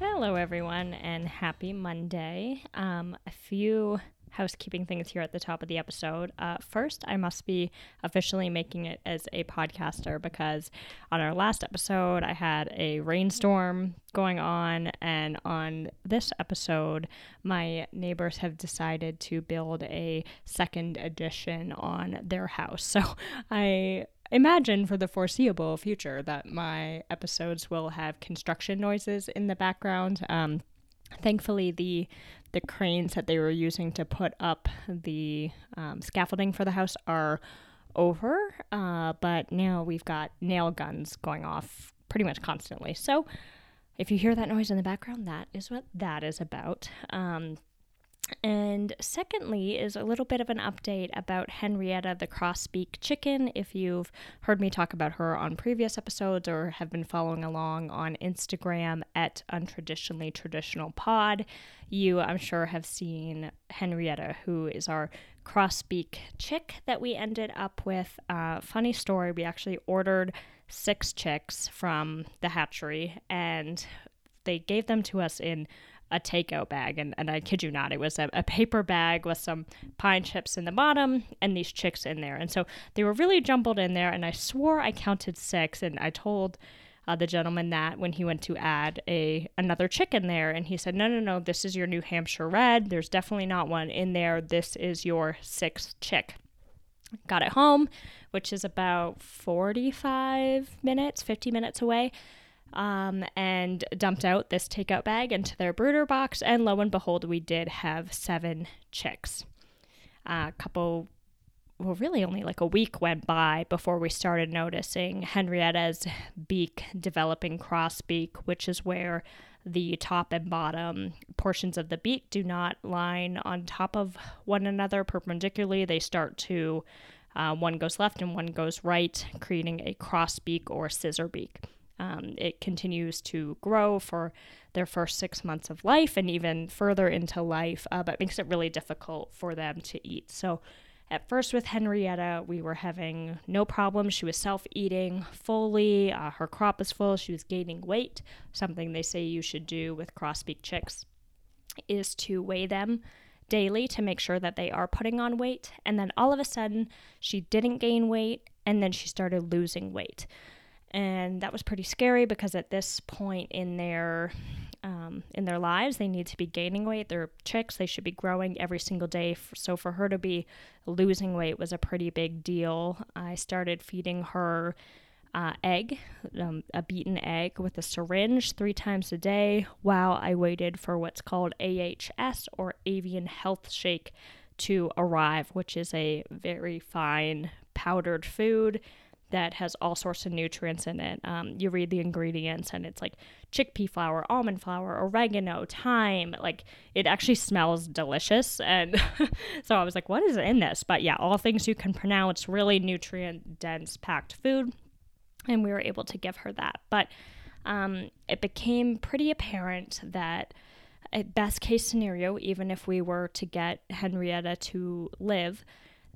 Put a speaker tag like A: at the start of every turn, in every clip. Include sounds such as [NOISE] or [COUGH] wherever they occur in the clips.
A: Hello, everyone, and happy Monday. Um, a few housekeeping things here at the top of the episode. Uh, first, I must be officially making it as a podcaster because on our last episode, I had a rainstorm going on, and on this episode, my neighbors have decided to build a second addition on their house. [LAUGHS] So I imagine for the foreseeable future that my episodes will have construction noises in the background. Um, thankfully, the the cranes that they were using to put up the um, scaffolding for the house are over, uh, but now we've got nail guns going off pretty much constantly. So if you hear that noise in the background, that is what that is about. Um, and secondly, is a little bit of an update about Henrietta the Crossbeak chicken. If you've heard me talk about her on previous episodes or have been following along on Instagram at Untraditionally Traditional Pod, you, I'm sure, have seen Henrietta, who is our crossbeak chick that we ended up with. Uh, funny story, we actually ordered six chicks from the hatchery and they gave them to us in a takeout bag. And, and I kid you not, it was a, a, paper bag with some pine chips in the bottom and these chicks in there. And so they were really jumbled in there. And I swore I counted six. And I told uh, the gentleman that when he went to add a another chick in there. And he said, no, no, no, this is your New Hampshire red. There's definitely not one in there. This is your sixth chick. Got it home, which is about 45 minutes, 50 minutes away um, and dumped out this takeout bag into their brooder box. And lo and behold, we did have seven chicks. A couple, well, really only like a week went by before we started noticing Henrietta's beak developing cross beak, which is where the top and bottom portions of the beak do not line on top of one another perpendicularly. They start to, uh, one goes left and one goes right, creating a cross beak or scissor beak. Um, it continues to grow for their first six months of life and even further into life, uh, but makes it really difficult for them to eat. So, at first, with Henrietta, we were having no problem. She was self eating fully, uh, her crop was full, she was gaining weight. Something they say you should do with crossbeak chicks is to weigh them daily to make sure that they are putting on weight. And then all of a sudden, she didn't gain weight and then she started losing weight and that was pretty scary because at this point in their um, in their lives they need to be gaining weight. They're chicks. They should be growing every single day. So for her to be losing weight was a pretty big deal. I started feeding her uh, egg um, a beaten egg with a syringe three times a day while i waited for what's called ahs or avian health shake to arrive which is a very fine powdered food that has all sorts of nutrients in it. Um, you read the ingredients and it's like chickpea flour, almond flour, oregano, thyme. Like it actually smells delicious. And [LAUGHS] so I was like, what is in this? But yeah, all things you can pronounce, really nutrient dense packed food. And we were able to give her that. But um, it became pretty apparent that at best case scenario, even if we were to get Henrietta to live,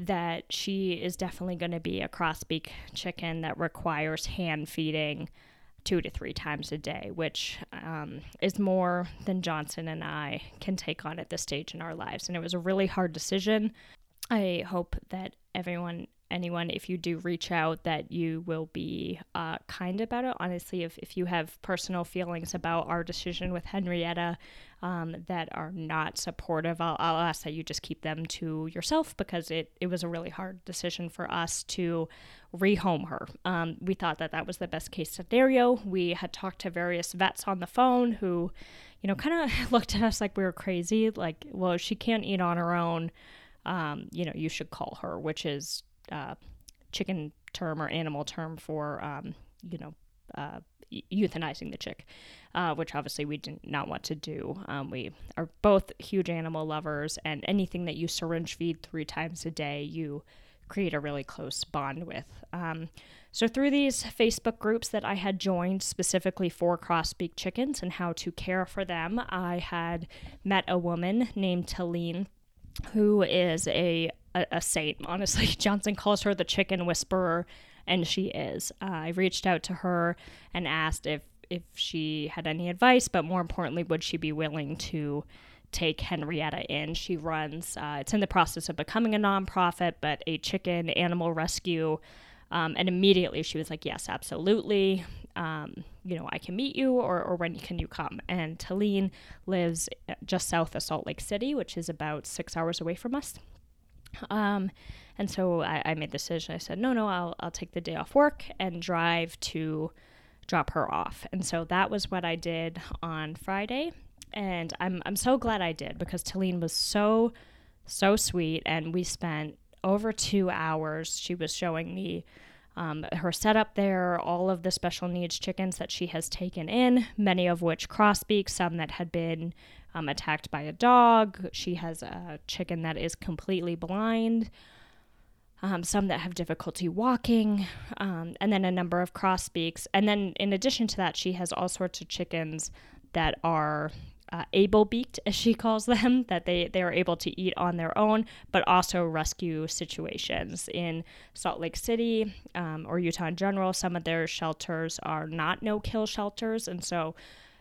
A: that she is definitely going to be a crossbeak chicken that requires hand feeding two to three times a day, which um, is more than Johnson and I can take on at this stage in our lives. And it was a really hard decision. I hope that everyone anyone if you do reach out that you will be uh, kind about it. Honestly if, if you have personal feelings about our decision with henrietta um, that are not supportive I'll, I'll, ask that you just keep them to yourself because it, it was a really hard decision for us to rehome her. Um, we thought that that was the best case scenario. We had talked to various vets on the phone who you know kind of [LAUGHS] looked at us like we were crazy like well she can't eat on her own. Um, you know, you should cull her, which is uh, chicken term or animal term for um, you know uh, euthanizing the chick, uh, which obviously we did not want to do. Um, we are both huge animal lovers, and anything that you syringe feed three times a day, you create a really close bond with. Um, so, through these Facebook groups that I had joined specifically for crossbeak chickens and how to care for them, I had met a woman named Talene who is a, a, a saint. Honestly, [LAUGHS] Johnson calls her the chicken whisperer, and she is. Uh, I reached out to her and asked if if she had any advice, but more importantly, would she be willing to take Henrietta in? She runs. Uh, it's in the process of becoming a nonprofit, but a chicken animal rescue. Um, and immediately she was like, Yes, absolutely. Um, you know, I can meet you, or, or when can you come? And Talene lives just south of Salt Lake City, which is about six hours away from us. Um, and so I, I, made the decision. I said, no, no, I'll, I'll take the day off work and drive to drop her off. And so that was what I did on Friday. And I'm, I'm so glad I did because Talene was so, so sweet. And we spent over two hours. She was showing me um, her setup there, all of the special needs chickens that she has taken in, many of which crossbeak, some that had been um, attacked by a dog. She has a chicken that is completely blind. Um, some that have difficulty walking, um, and then a number of crossbeaks. And then, in addition to that, she has all sorts of chickens that are uh, able beaked, as she [LAUGHS] calls them, that they, they are able to eat on their own, but also rescue situations. In Salt Lake City um, or Utah in general, some of their shelters are not no kill shelters. And so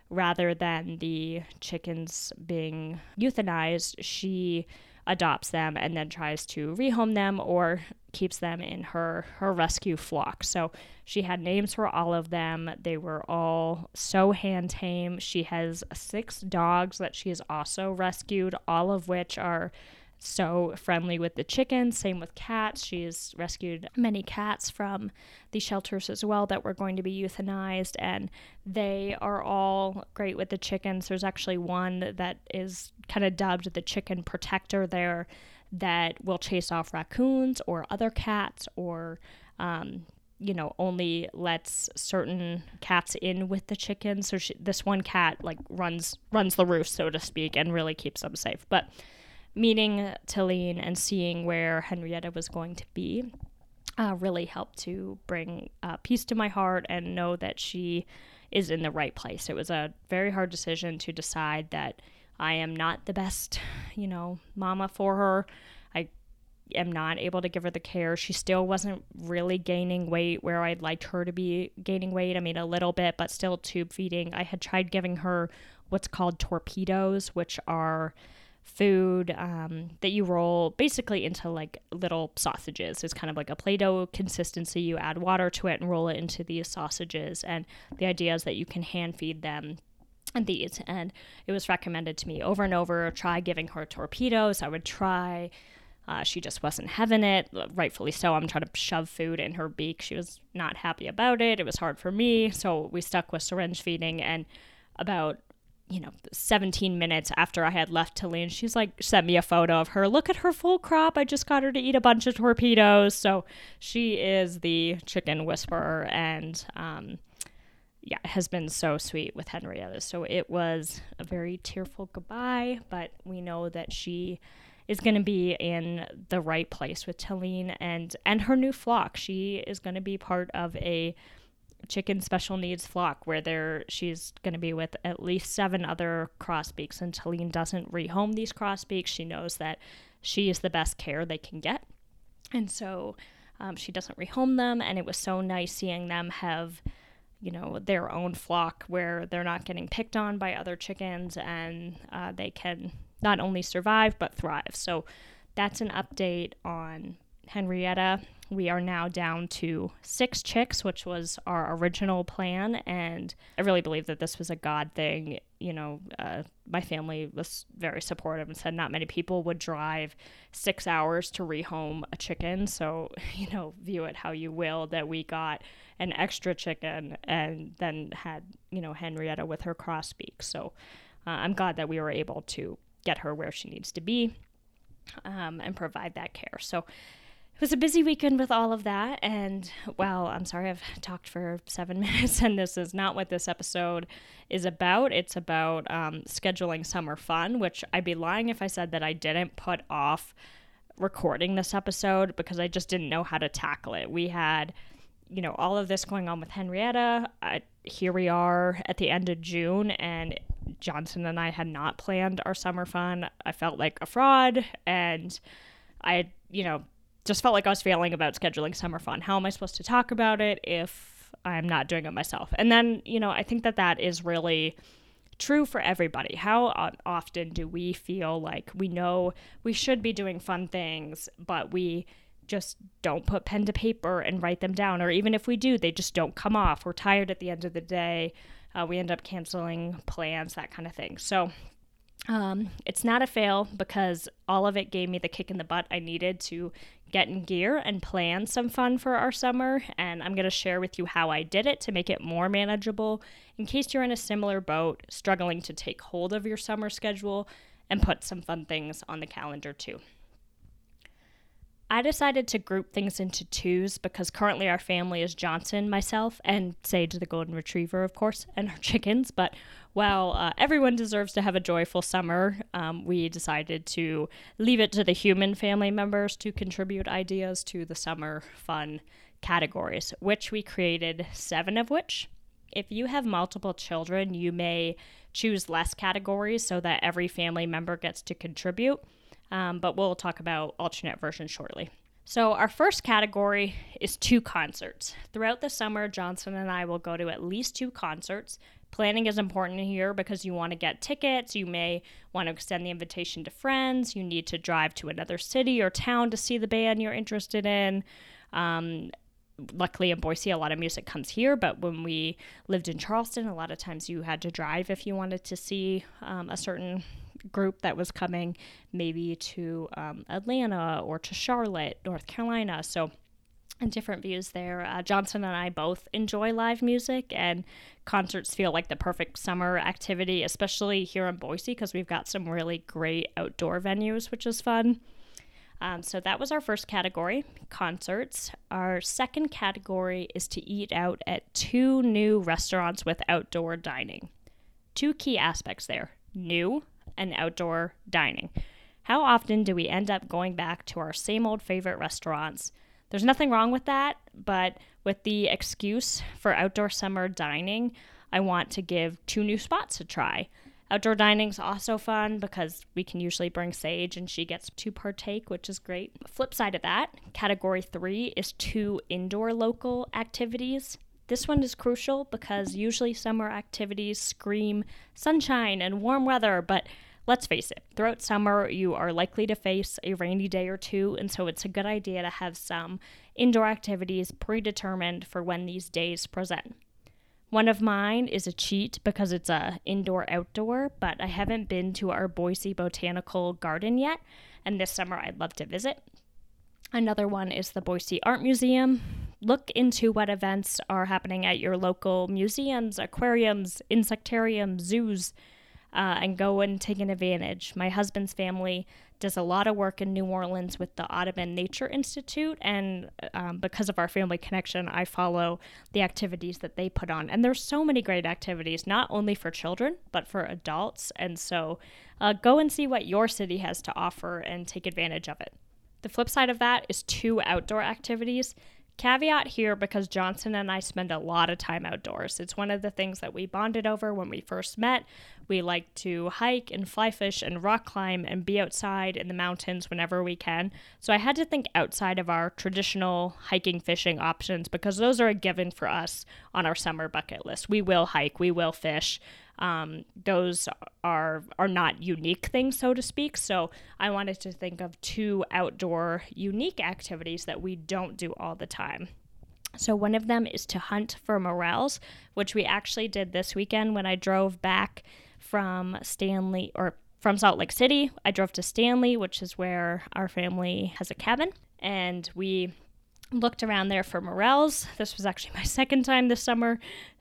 A: rather than the chickens being euthanized, she adopts them and then tries to rehome them or keeps them in her her rescue flock. So she had names for all of them. They were all so hand tame. She has six dogs that she has also rescued, all of which are so friendly with the chickens. Same with cats. She's rescued many cats from the shelters as well that were going to be euthanized, and they are all great with the chickens. There's actually one that is kind of dubbed the chicken protector there that will chase off raccoons or other cats or um, you know only lets certain cats in with the chickens so she, this one cat like runs runs the roof so to speak and really keeps them safe but meeting Talene and seeing where Henrietta was going to be uh, really helped to bring uh, peace to my heart and know that she is in the right place. It was a very hard decision to decide that I am not the best, you know, mama for her. I am not able to give her the care. She still wasn't really gaining weight where I'd liked her to be gaining weight. I mean, a little bit, but still tube feeding. I had tried giving her what's called torpedoes, which are food um, that you roll basically into like little sausages. It's kind of like a Play Doh consistency. You add water to it and roll it into these sausages. And the idea is that you can hand feed them and these. And it was recommended to me over and over try giving her torpedoes. I would try. Uh, she just wasn't having it, rightfully so. I'm trying to shove food in her beak. She was not happy about it. It was hard for me. So we stuck with syringe feeding. And about you know, 17 minutes after I had left Talene, she's like, sent me a photo of her. Look at her full crop. I just got her to eat a bunch of torpedoes. So she is the chicken whisperer and, um, yeah, has been so sweet with Henrietta. So it was a very tearful goodbye, but we know that she is going to be in the right place with Talene and and her new flock. She is going to be part of a chicken special needs flock where there she's going to be with at least seven other crossbeaks and Talene doesn't rehome these crossbeaks. She knows that she is the best care they can get. And so um, she doesn't rehome them. And it was so nice seeing them have, you know, their own flock where they're not getting picked on by other chickens and uh, they can not only survive but thrive. So that's an update on Henrietta we are now down to six chicks, which was our original plan. And I really believe that this was a God thing. You know, uh, my family was very supportive and said not many people would drive six hours to rehome a chicken. So, [LAUGHS] you know, view it how you will that we got an extra chicken and then had, you know, Henrietta with her crossbeak. So uh, I'm glad that we were able to get her where she needs to be um, and provide that care. So it was a busy weekend with all of that. And well, I'm sorry, I've talked for seven [LAUGHS] minutes, and this is not what this episode is about. It's about um, scheduling summer fun, which I'd be lying if I said that I didn't put off recording this episode because I just didn't know how to tackle it. We had, you know, all of this going on with Henrietta. I, here we are at the end of June, and Johnson and I had not planned our summer fun. I felt like a fraud, and I, you know, just felt like I was failing about scheduling summer fun. How am I supposed to talk about it if I'm not doing it myself? And then, you know, I think that that is really true for everybody. How often do we feel like we know we should be doing fun things, but we just don't put pen to paper and write them down? Or even if we do, they just don't come off. We're tired at the end of the day. Uh, we end up canceling plans, that kind of thing. So um, it's not a fail because all of it gave me the kick in the butt I needed to get in gear and plan some fun for our summer. And I'm going to share with you how I did it to make it more manageable in case you're in a similar boat, struggling to take hold of your summer schedule and put some fun things on the calendar too. I decided to group things into twos because currently our family is Johnson, myself, and Sage the Golden Retriever, of course, and our [LAUGHS] chickens. But while uh, everyone deserves to have a joyful summer, um, we decided to leave it to the human family members to contribute ideas to the summer fun categories, which we created seven of which. If you have multiple children, you may choose less categories so that every family member gets to contribute um, but we'll talk about alternate versions shortly. So, our first category is two concerts. Throughout the summer, Johnson and I will go to at least two concerts. Planning is important here because you want to get tickets, you may want to extend the invitation to friends, you need to drive to another city or town to see the band you're interested in. Um, luckily in Boise, a lot of music comes here, but when we lived in Charleston, a lot of times you had to drive if you wanted to see um, a certain group that was coming maybe to um, Atlanta or to Charlotte, North Carolina. So, different views there. Uh, Johnson and I both enjoy live music, and concerts feel like the perfect summer activity, especially here in Boise, because we've got some really great outdoor venues, which is fun. Um, so that was our first category, concerts. Our second category is to eat out at two new restaurants with outdoor dining. Two key aspects there new, and outdoor dining. How often do we end up going back to our same old favorite restaurants? There's nothing wrong with that, but with the excuse for outdoor summer dining, I want to give two new spots to try. Outdoor dining is also fun because we can usually bring Sage and she gets to partake, which is great. Flip side of that, category three is two indoor local activities. This one is crucial because usually summer activities scream sunshine and warm weather, but let's face it, throughout summer, you are likely to face a rainy day or two, and so it's a good idea to have some indoor activities predetermined for when these days present. One of mine is a cheat because it's a indoor outdoor, but I haven't been to our Boise Botanical Garden yet, and this summer I'd love to visit. Another one is the Boise Art Museum. Look into what events are happening at your local museums, aquariums, insectariums, zoos, uh, and go and take an advantage. My husband's family does a lot of work in New Orleans with the Audubon Nature Institute, and um, because of our family connection, I follow the activities that they put on. And there's so many great activities, not only for children but for adults. And so, uh, go and see what your city has to offer and take advantage of it. The flip side of that is two outdoor activities. Caveat here because Johnson and I spend a lot of time outdoors. It's one of the things that we bonded over when we first met. We like to hike and fly fish and rock climb and be outside in the mountains whenever we can. So I had to think outside of our traditional hiking fishing options because those are a given for us on our summer bucket list. We will hike, we will fish. Um, those are are not unique things, so to speak. So I wanted to think of two outdoor unique activities that we don't do all the time. So one of them is to hunt for morels, which we actually did this weekend when I drove back from Stanley or from Salt Lake City. I drove to Stanley, which is where our family has a cabin, and we looked around there for morels. This was actually [LAUGHS] my second time this summer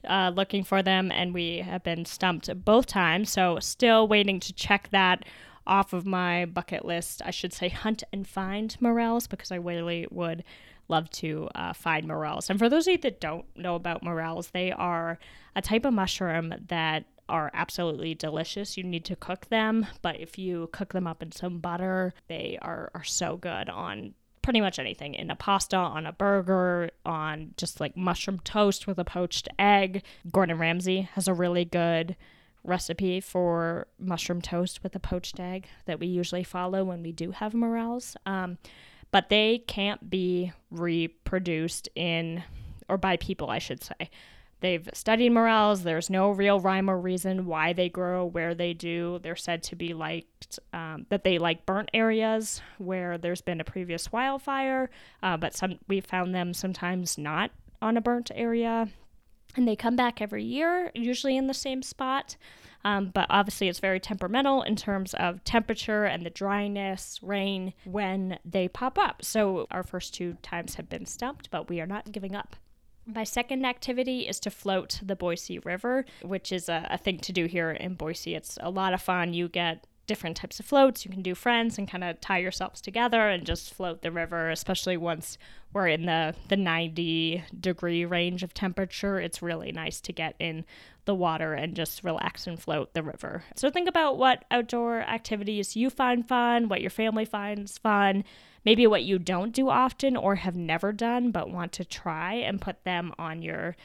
A: uh, looking for them, and we have been stumped both times. So, still waiting to check that off of my bucket list. I should say hunt and find morels because I really would love to uh, find morels. And for those of you that don't know about morels, they are a type of mushroom that are absolutely delicious. You need to cook them, but if you cook them up in some butter, they are, are so good on pretty much anything in a pasta, on a burger, on just like mushroom toast with a poached egg. Gordon Ramsay has a really good recipe for mushroom toast with a poached egg that we usually follow when we do have morels. Um, but they can't be reproduced in, or by people, I should say. They've studied morels. There's no real rhyme or reason why they grow where they do. They're said to be liked, um, that they like burnt areas where there's been a previous wildfire, uh, but some we found them sometimes not on a burnt area. And they come back every year, usually in the same spot. Um, but obviously, it's very temperamental in terms of temperature and the dryness, rain when they pop up. So, our first two times have been stumped, but we are not giving up. My second activity is to float the Boise River, which is a, a, thing to do here in Boise. It's a lot of fun. You get different types of floats. You can do friends and kind of tie yourselves together and just float the river, especially once we're in the, the 90 degree range of temperature. It's really nice to get in the water and just relax and float the river. So think about what outdoor activities you find fun, what your family finds fun maybe what you don't do often or have never done but want to try and put them on your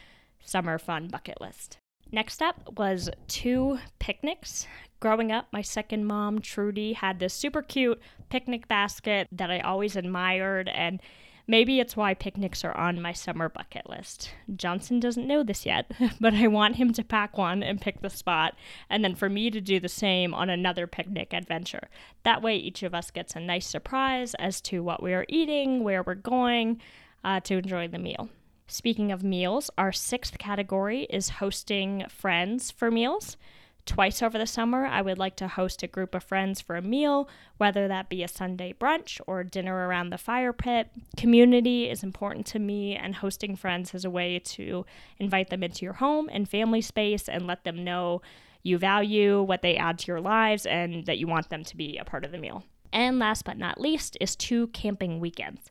A: summer fun bucket list. Next up was two picnics. Growing up, my second mom, Trudy, had this super cute picnic basket that I always admired, and Maybe it's why picnics are on my summer bucket list. Johnson doesn't know this yet, [LAUGHS] but I want him to pack one and pick the spot, and then for me to do the same on another picnic adventure. That way, each of us gets a nice surprise as to what we are eating, where we're going uh, to enjoy the meal. Speaking of meals, our sixth category is hosting friends for meals. Twice over the summer, I would like to host a group of friends for a meal, whether that be a Sunday brunch or dinner around the fire pit. Community is important to me, and hosting friends is a way to invite them into your home and family space and let them know you value what they add to your lives and that you want them to be a part of the meal. And last but not least is two camping weekends.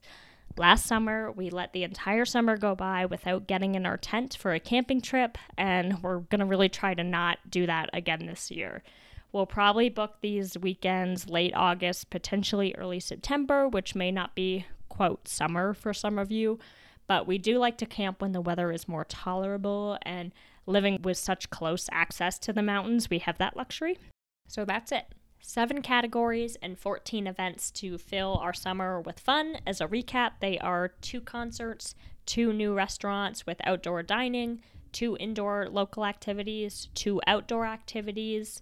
A: Last summer, we let the entire summer go by without getting in our tent for a camping trip, and we're going to really try to not do that again this year. We'll probably book these weekends late August, potentially early September, which may not be, quote, summer for some of you, but we do like to camp when the weather is more tolerable and living with such close access to the mountains, we have that luxury. So that's it seven categories and 14 events to fill our summer with fun. As a recap, they are two concerts, two new restaurants with outdoor dining, two indoor local activities, two outdoor activities,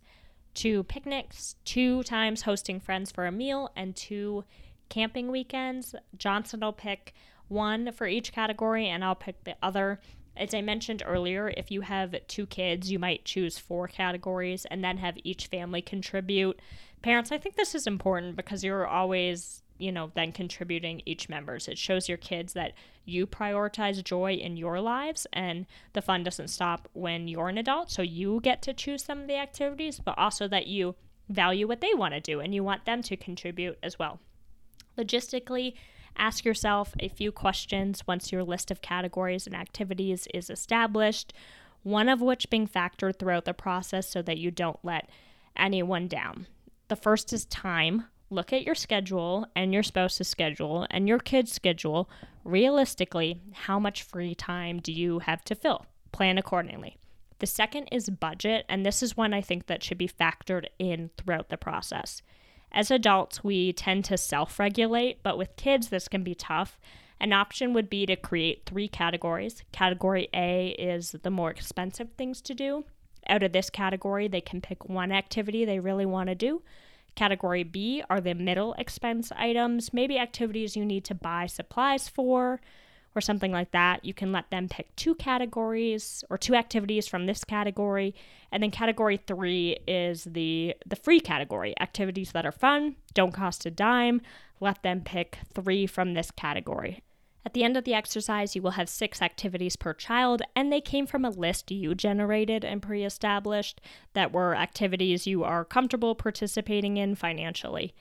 A: two picnics, two times hosting friends for a meal, and two camping weekends. Johnson will pick one for each category, and I'll pick the other. As I mentioned earlier, if you have two kids, you might choose four categories and then have each family contribute. Parents, I think this is important because you're always, you know, then contributing each members. It shows your kids that you prioritize joy in your lives and the fun doesn't stop when you're an adult. So you get to choose some of the activities, but also that you value what they want to do and you want them to contribute as well. Logistically, Ask yourself a few questions once your list of categories and activities is established, one of which being factored throughout the process so that you don't let anyone down. The first is time. Look at your schedule and your spouse's schedule and your kid's schedule. Realistically, how much free time do you have to fill? Plan accordingly. The second is budget, and this is one I think that should be factored in throughout the process. As adults, we tend to self regulate, but with kids, this can be tough. An option would be to create three categories. Category A is the more expensive things to do. Out of this category, they can pick one activity they really want to do. Category B are the middle expense items, maybe activities you need to buy supplies for or something like that. You can let them pick two categories or two activities from this category. And then category 3 is the the free category, activities that are fun, don't cost a dime. Let them pick 3 from this category. At the end of the exercise, you will have six activities per child, and they came from a list you generated and pre established that were activities you are comfortable participating in financially.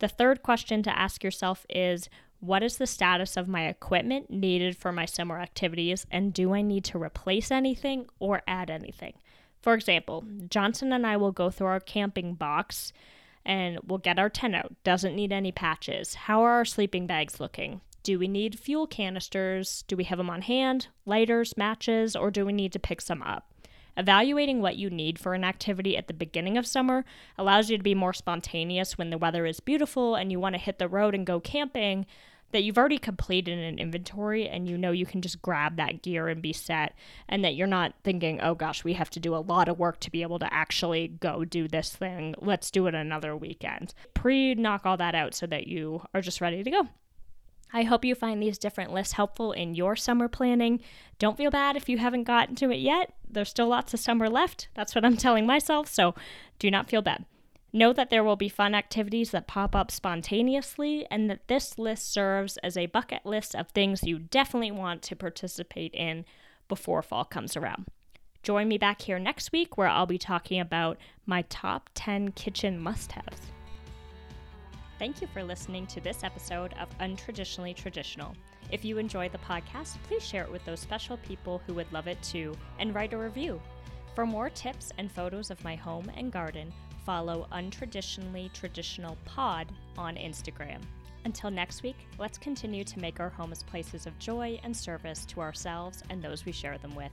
A: The third question to ask yourself is What is the status of my equipment needed for my summer activities, and do I need to replace anything or add anything? For example, Johnson and I will go through our camping box and we'll get our tent out. Doesn't need any patches. How are our sleeping bags looking? Do we need fuel canisters? Do we have them on hand? Lighters, matches, or do we need to pick some up? Evaluating what you need for an activity at the beginning of summer allows you to be more spontaneous when the weather is beautiful and you want to hit the road and go camping. That you've already completed an inventory and you know you can just grab that gear and be set, and that you're not thinking, oh gosh, we have to do a lot of work to be able to actually go do this thing. Let's do it another weekend. Pre knock all that out so that you are just ready to go. I hope you find these different lists helpful in your summer planning. Don't feel bad if you haven't gotten to it yet. There's still lots of summer left. That's what I'm telling myself, so do not feel bad. Know that there will be fun activities that pop up spontaneously, and that this list serves as a bucket list of things you definitely want to participate in before fall comes around. Join me back here next week where I'll be talking about my top 10 kitchen must haves. Thank you for listening to this episode of Untraditionally Traditional. If you enjoy the podcast, please share it with those special people who would love it too and write a review. For more tips and photos of my home and garden, follow Untraditionally Traditional Pod on Instagram. Until next week, let's continue to make our homes places of joy and service to ourselves and those we share them with.